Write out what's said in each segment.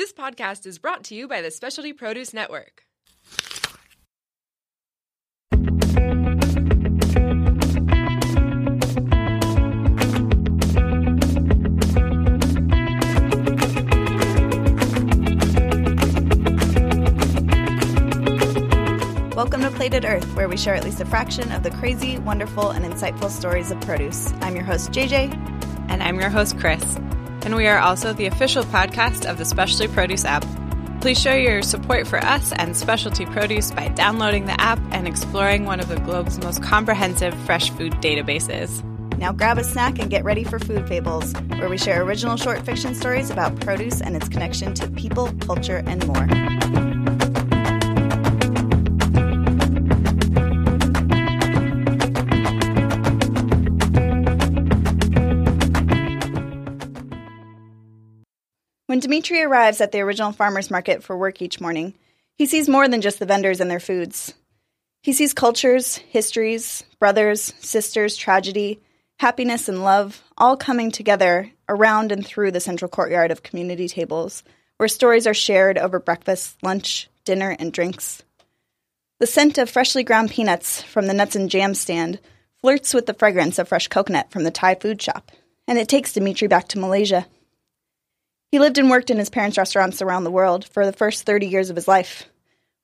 This podcast is brought to you by the Specialty Produce Network. Welcome to Plated Earth, where we share at least a fraction of the crazy, wonderful, and insightful stories of produce. I'm your host, JJ. And I'm your host, Chris. And we are also the official podcast of the Specialty Produce app. Please show your support for us and specialty produce by downloading the app and exploring one of the globe's most comprehensive fresh food databases. Now grab a snack and get ready for Food Fables, where we share original short fiction stories about produce and its connection to people, culture, and more. When Dimitri arrives at the original farmer's market for work each morning, he sees more than just the vendors and their foods. He sees cultures, histories, brothers, sisters, tragedy, happiness, and love all coming together around and through the central courtyard of community tables, where stories are shared over breakfast, lunch, dinner, and drinks. The scent of freshly ground peanuts from the nuts and jam stand flirts with the fragrance of fresh coconut from the Thai food shop, and it takes Dimitri back to Malaysia. He lived and worked in his parents' restaurants around the world for the first 30 years of his life,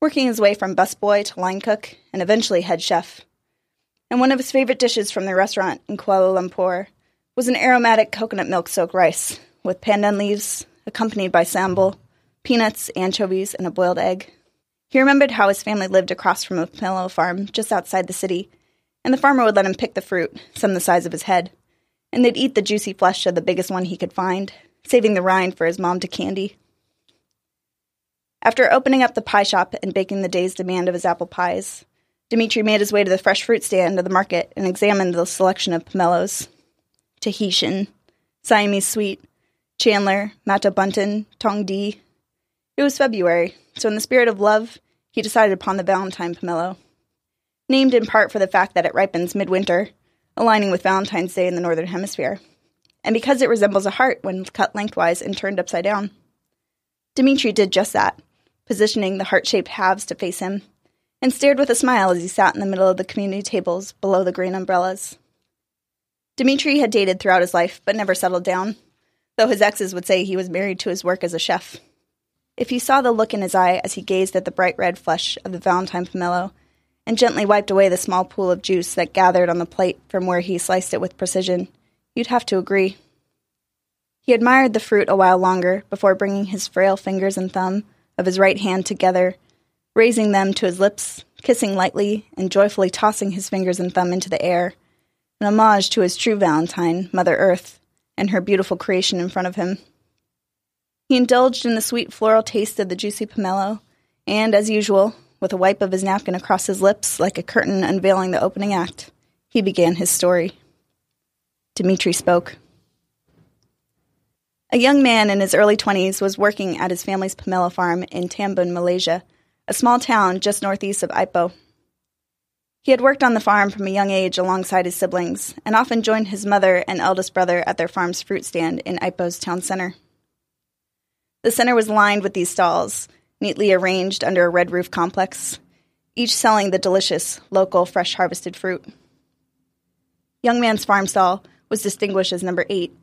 working his way from busboy to line cook and eventually head chef. And one of his favorite dishes from their restaurant in Kuala Lumpur was an aromatic coconut milk soaked rice with pandan leaves, accompanied by sambal, peanuts, anchovies, and a boiled egg. He remembered how his family lived across from a pomelo farm just outside the city, and the farmer would let him pick the fruit, some the size of his head, and they'd eat the juicy flesh of the biggest one he could find, saving the rind for his mom to candy. After opening up the pie shop and baking the day's demand of his apple pies, Dimitri made his way to the fresh fruit stand of the market and examined the selection of pomelos. Tahitian, Siamese Sweet, Chandler, Mata Bunton, Tong Di. It was February, so in the spirit of love, he decided upon the Valentine pomelo. Named in part for the fact that it ripens midwinter, aligning with Valentine's Day in the Northern Hemisphere and because it resembles a heart when cut lengthwise and turned upside down. Dimitri did just that, positioning the heart shaped halves to face him, and stared with a smile as he sat in the middle of the community tables below the green umbrellas. Dimitri had dated throughout his life, but never settled down, though his exes would say he was married to his work as a chef. If you saw the look in his eye as he gazed at the bright red flesh of the Valentine pomelo and gently wiped away the small pool of juice that gathered on the plate from where he sliced it with precision, You'd have to agree. He admired the fruit a while longer before bringing his frail fingers and thumb of his right hand together, raising them to his lips, kissing lightly, and joyfully tossing his fingers and thumb into the air, an homage to his true Valentine, Mother Earth, and her beautiful creation in front of him. He indulged in the sweet floral taste of the juicy pomelo, and, as usual, with a wipe of his napkin across his lips like a curtain unveiling the opening act, he began his story. Dimitri spoke. A young man in his early 20s was working at his family's pomelo farm in Tambun, Malaysia, a small town just northeast of Ipoh. He had worked on the farm from a young age alongside his siblings and often joined his mother and eldest brother at their farm's fruit stand in Ipoh's town center. The center was lined with these stalls, neatly arranged under a red roof complex, each selling the delicious, local, fresh harvested fruit. Young Man's farm stall was distinguished as number eight,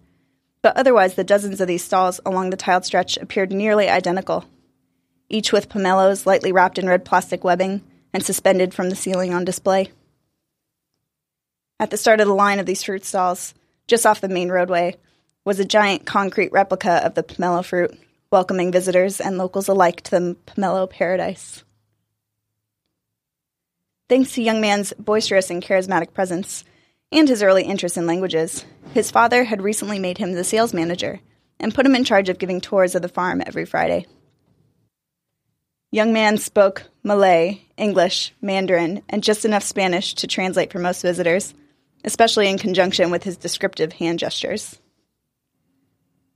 but otherwise the dozens of these stalls along the tiled stretch appeared nearly identical, each with pomelos lightly wrapped in red plastic webbing and suspended from the ceiling on display. At the start of the line of these fruit stalls, just off the main roadway, was a giant concrete replica of the pomelo fruit, welcoming visitors and locals alike to the pomelo paradise. Thanks to Young Man's boisterous and charismatic presence, and his early interest in languages. His father had recently made him the sales manager and put him in charge of giving tours of the farm every Friday. Young man spoke Malay, English, Mandarin, and just enough Spanish to translate for most visitors, especially in conjunction with his descriptive hand gestures.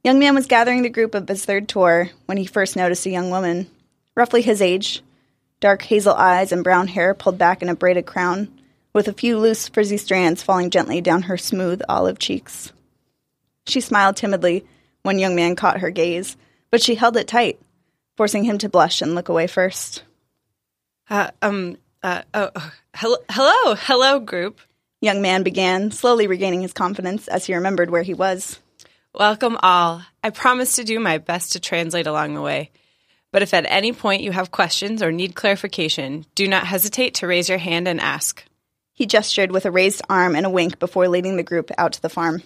Young man was gathering the group of his third tour when he first noticed a young woman, roughly his age, dark hazel eyes and brown hair pulled back in a braided crown, with a few loose, frizzy strands falling gently down her smooth olive cheeks. She smiled timidly when young man caught her gaze, but she held it tight, forcing him to blush and look away first. Uh, um, uh, oh, oh, hello, hello, hello, group. Young man began, slowly regaining his confidence as he remembered where he was. Welcome all. I promise to do my best to translate along the way. But if at any point you have questions or need clarification, do not hesitate to raise your hand and ask. He gestured with a raised arm and a wink before leading the group out to the farm.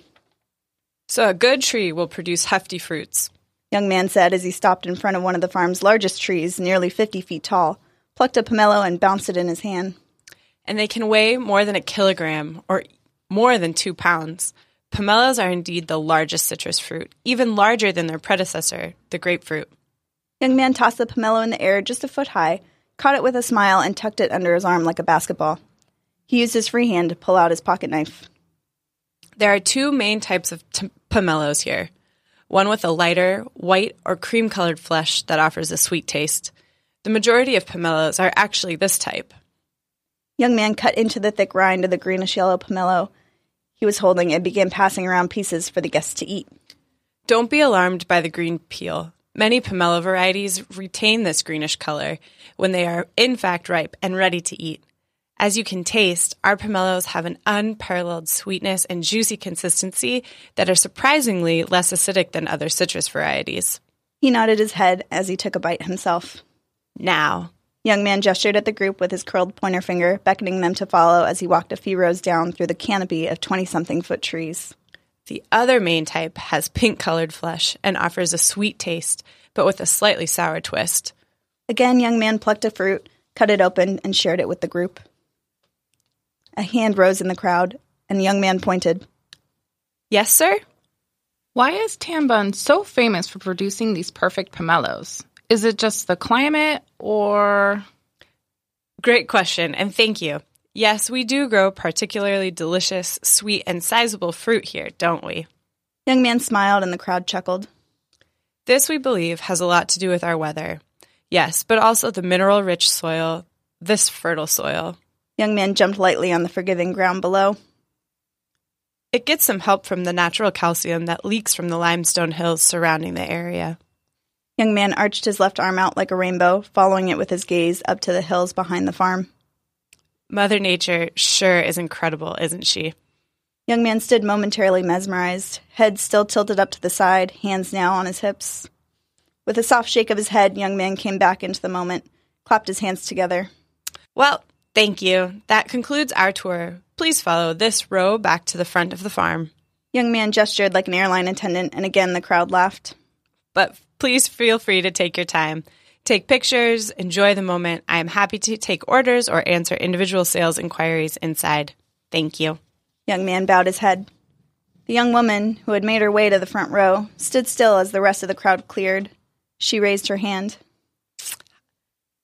So a good tree will produce hefty fruits. Young man said as he stopped in front of one of the farm's largest trees, nearly 50 feet tall, plucked a pomelo and bounced it in his hand. And they can weigh more than a kilogram or more than two pounds. Pomelos are indeed the largest citrus fruit, even larger than their predecessor, the grapefruit. Young man tossed the pomelo in the air just a foot high, caught it with a smile, and tucked it under his arm like a basketball. He used his free hand to pull out his pocket knife. There are two main types of t- pomelos here one with a lighter, white, or cream colored flesh that offers a sweet taste. The majority of pomelos are actually this type. Young man cut into the thick rind of the greenish yellow pomelo he was holding and began passing around pieces for the guests to eat. Don't be alarmed by the green peel. Many pomelo varieties retain this greenish color when they are in fact ripe and ready to eat. As you can taste, our pomelos have an unparalleled sweetness and juicy consistency that are surprisingly less acidic than other citrus varieties. He nodded his head as he took a bite himself. Now, Young man gestured at the group with his curled pointer finger, beckoning them to follow as he walked a few rows down through the canopy of 20 something foot trees. the other main type has pink colored flesh and offers a sweet taste, but with a slightly sour twist. Again, young man plucked a fruit, cut it open, and shared it with the group. A hand rose in the crowd, and the young man pointed. Yes, sir? Why is Tambun so famous for producing these perfect pomelos? Is it just the climate or Great question, and thank you. Yes, we do grow particularly delicious, sweet, and sizable fruit here, don't we? Young man smiled, and the crowd chuckled. This, we believe, has a lot to do with our weather. Yes, but also the mineral rich soil, this fertile soil. Young man jumped lightly on the forgiving ground below. It gets some help from the natural calcium that leaks from the limestone hills surrounding the area. Young man arched his left arm out like a rainbow, following it with his gaze up to the hills behind the farm. Mother Nature sure is incredible, isn't she? Young man stood momentarily mesmerized, head still tilted up to the side, hands now on his hips. With a soft shake of his head, young man came back into the moment, clapped his hands together. Well, thank you. That concludes our tour. Please follow this row back to the front of the farm. Young man gestured like an airline attendant, and again the crowd laughed. But please feel free to take your time. Take pictures, enjoy the moment. I am happy to take orders or answer individual sales inquiries inside. Thank you. Young man bowed his head. The young woman, who had made her way to the front row, stood still as the rest of the crowd cleared. She raised her hand.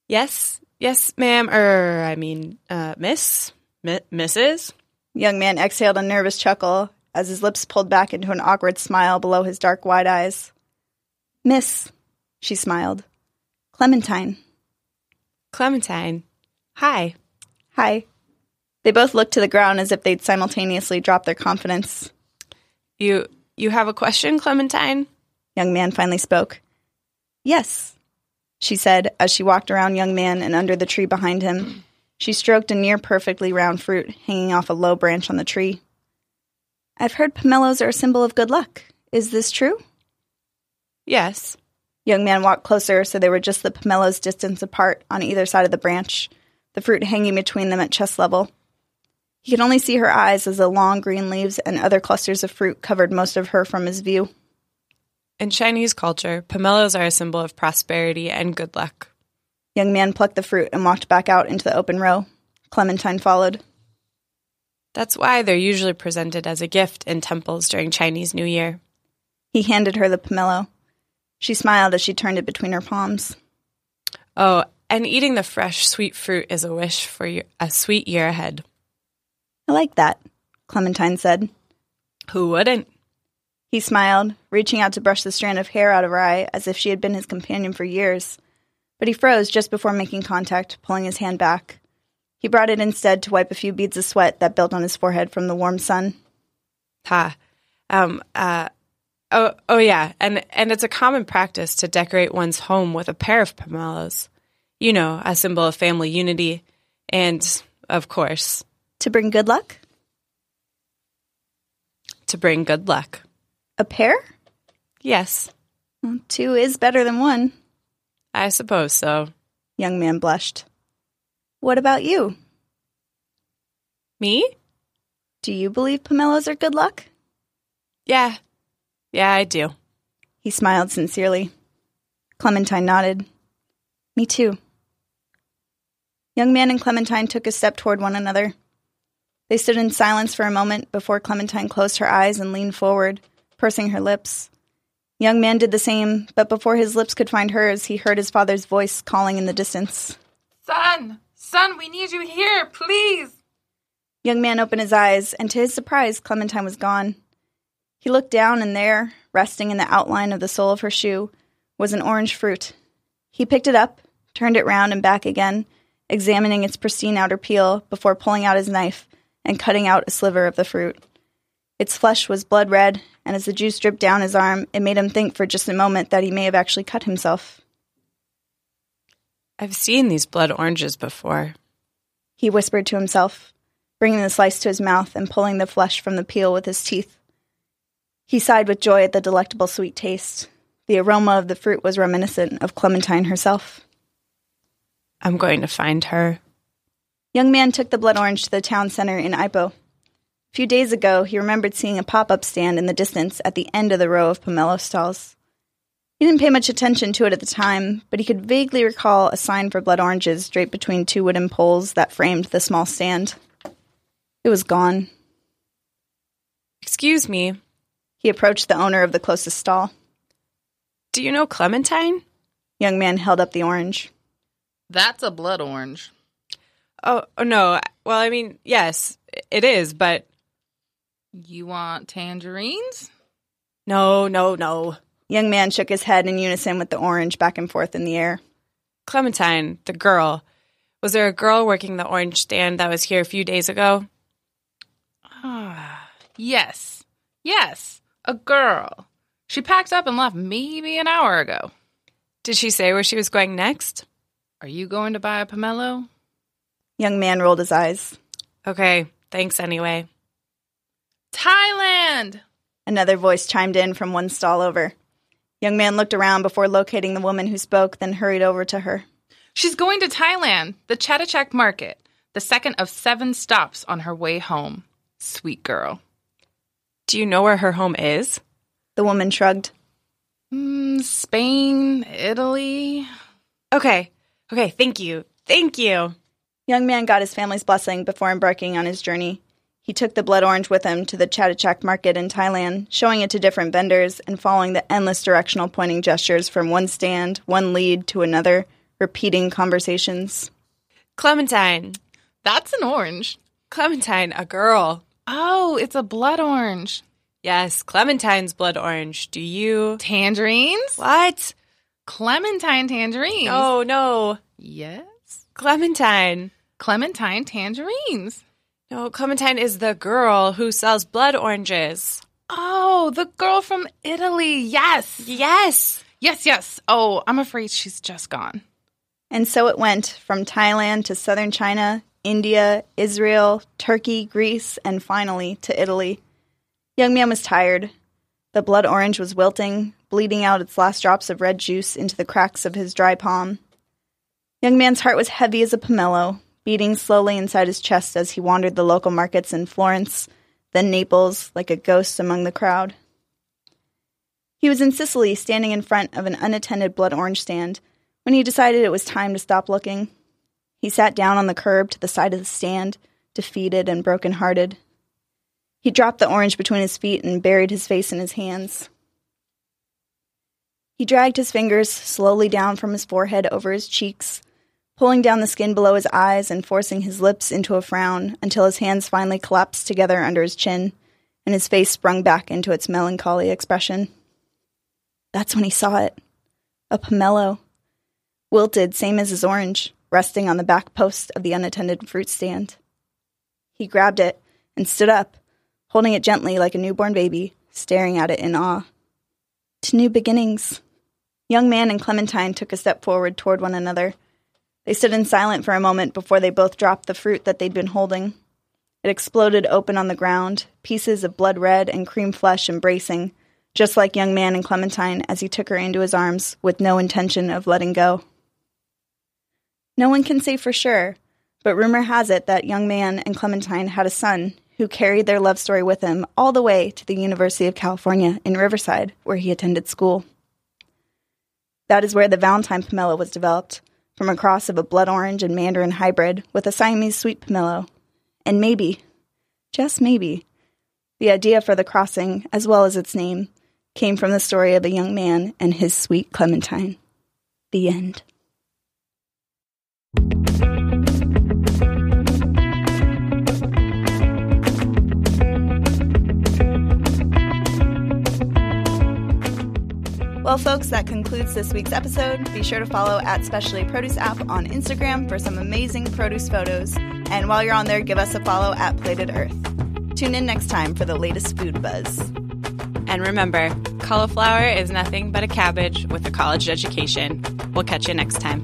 Yes, yes, ma'am, er, I mean, uh, miss, Mi- Mrs. Young man exhaled a nervous chuckle as his lips pulled back into an awkward smile below his dark wide eyes. Miss, she smiled. Clementine. Clementine. Hi. Hi. They both looked to the ground as if they'd simultaneously dropped their confidence. You, you have a question, Clementine? Young man finally spoke. Yes, she said as she walked around young man and under the tree behind him. She stroked a near perfectly round fruit hanging off a low branch on the tree. I've heard pomelos are a symbol of good luck. Is this true? Yes. Young man walked closer so they were just the pomelos distance apart on either side of the branch, the fruit hanging between them at chest level. He could only see her eyes as the long green leaves and other clusters of fruit covered most of her from his view. In Chinese culture, pomelos are a symbol of prosperity and good luck. Young man plucked the fruit and walked back out into the open row. Clementine followed. That's why they're usually presented as a gift in temples during Chinese New Year. He handed her the pomelo. She smiled as she turned it between her palms. Oh, and eating the fresh, sweet fruit is a wish for a sweet year ahead. I like that, Clementine said. Who wouldn't? He smiled, reaching out to brush the strand of hair out of her eye as if she had been his companion for years. But he froze just before making contact, pulling his hand back. He brought it instead to wipe a few beads of sweat that built on his forehead from the warm sun. Ha. Um, uh, Oh, oh yeah, and and it's a common practice to decorate one's home with a pair of pomelos. You know, a symbol of family unity, and of course, To bring good luck? to bring good luck. A pair? Yes, Well, two is better than one. I suppose so. Young man blushed. What about you? Me? Do you believe pomelos are good luck? Yeah, yeah, I do. He smiled sincerely. Clementine nodded. Me too. Young man and Clementine took a step toward one another. They stood in silence for a moment before Clementine closed her eyes and leaned forward, pursing her lips. Young man did the same, but before his lips could find hers, he heard his father's voice calling in the distance. Son, son, we need you here, please. Young man opened his eyes, and to his surprise, Clementine was gone. He looked down, and there, resting in the outline of the sole of her shoe, was an orange fruit. He picked it up, turned it round and back again, examining its pristine outer peel before pulling out his knife and cutting out a sliver of the fruit. Its flesh was blood red, and as the juice dripped down his arm, it made him think for just a moment that he may have actually cut himself. I've seen these blood oranges before. He whispered to himself, bringing the slice to his mouth and pulling the flesh from the peel with his teeth. He sighed with joy at the delectable sweet taste. The aroma of the fruit was reminiscent of Clementine herself. I'm going to find her. Young man took the blood orange to the town center in Ipoh. A few days ago, he remembered seeing a pop up stand in the distance at the end of the row of pomelo stalls. He didn't pay much attention to it at the time, but he could vaguely recall a sign for blood oranges draped between two wooden poles that framed the small stand. It was gone. Excuse me, He approached the owner of the closest stall. do you know Clementine? Young man held up the orange. That's a blood orange. Oh, oh no. Well, I mean, yes, it is, but You want tangerines? no, no, no. Young man shook his head in unison with the orange back and forth in the air. Clementine, the girl. Was there a girl working the orange stand that was here a few days ago? Ah, yes. Yes, a girl. She packed up and left maybe an hour ago. Did she say where she was going next? Are you going to buy a pomelo? Young man rolled his eyes. Okay, thanks anyway. Thailand! Another voice chimed in from one stall over. Young man looked around before locating the woman who spoke, then hurried over to her. She's going to Thailand, the Chatuchak market, the second of seven stops on her way home. Sweet girl. Do you know where her home is? The woman shrugged. Mm, Spain, Italy. Okay, okay, thank you. Thank you. Young man got his family's blessing before embarking on his journey. He took the blood orange with him to the Chatuchak market in Thailand, showing it to different vendors and following the endless directional pointing gestures from one stand, one lead to another, repeating conversations. Clementine. That's an orange. Clementine, a girl. Oh, it's a blood orange. Yes, Clementine's blood orange. Do you? Tangerines? What? Clementine tangerines. Oh, no. Yes. Clementine. Clementine tangerines. No, Clementine is the girl who sells blood oranges. Oh, the girl from Italy. Yes. Yes. Yes, yes. Oh, I'm afraid she's just gone. And so it went from Thailand to southern China, India, Israel, Turkey, Greece, and finally to Italy. Young man was tired. The blood orange was wilting, bleeding out its last drops of red juice into the cracks of his dry palm. Young man's heart was heavy as a pomelo, beating slowly inside his chest as he wandered the local markets in Florence, then Naples, like a ghost among the crowd. He was in Sicily, standing in front of an unattended blood orange stand, when he decided it was time to stop looking. He sat down on the curb to the side of the stand, defeated and broken-hearted. He dropped the orange between his feet and buried his face in his hands. He dragged his fingers slowly down from his forehead over his cheeks, pulling down the skin below his eyes and forcing his lips into a frown until his hands finally collapsed together under his chin and his face sprung back into its melancholy expression. That's when he saw it. A pomelo. Wilted, same as his orange, resting on the back post of the unattended fruit stand. He grabbed it and stood up, holding it gently like a newborn baby, staring at it in awe. to new beginnings. Young man and Clementine took a step forward toward one another. They stood in silence for a moment before they both dropped the fruit that they'd been holding. It exploded open on the ground, pieces of blood red and cream flesh embracing, just like young man and Clementine as he took her into his arms with no intention of letting go. No one can say for sure, but rumor has it that young man and Clementine had a son who carried their love story with him all the way to the University of California in Riverside, where he attended school. That is where the Valentine pomelo was developed, from a cross of a blood orange and mandarin hybrid with a Siamese sweet pomelo. And maybe, just maybe, the idea for the crossing, as well as its name, came from the story of a young man and his sweet Clementine. The end. Well, folks, that concludes this week's episode. Be sure to follow at Specialty Produce app on Instagram for some amazing produce photos. And while you're on there, give us a follow at Plated Earth. Tune in next time for the latest food buzz. And remember, cauliflower is nothing but a cabbage with a college education. We'll catch you next time.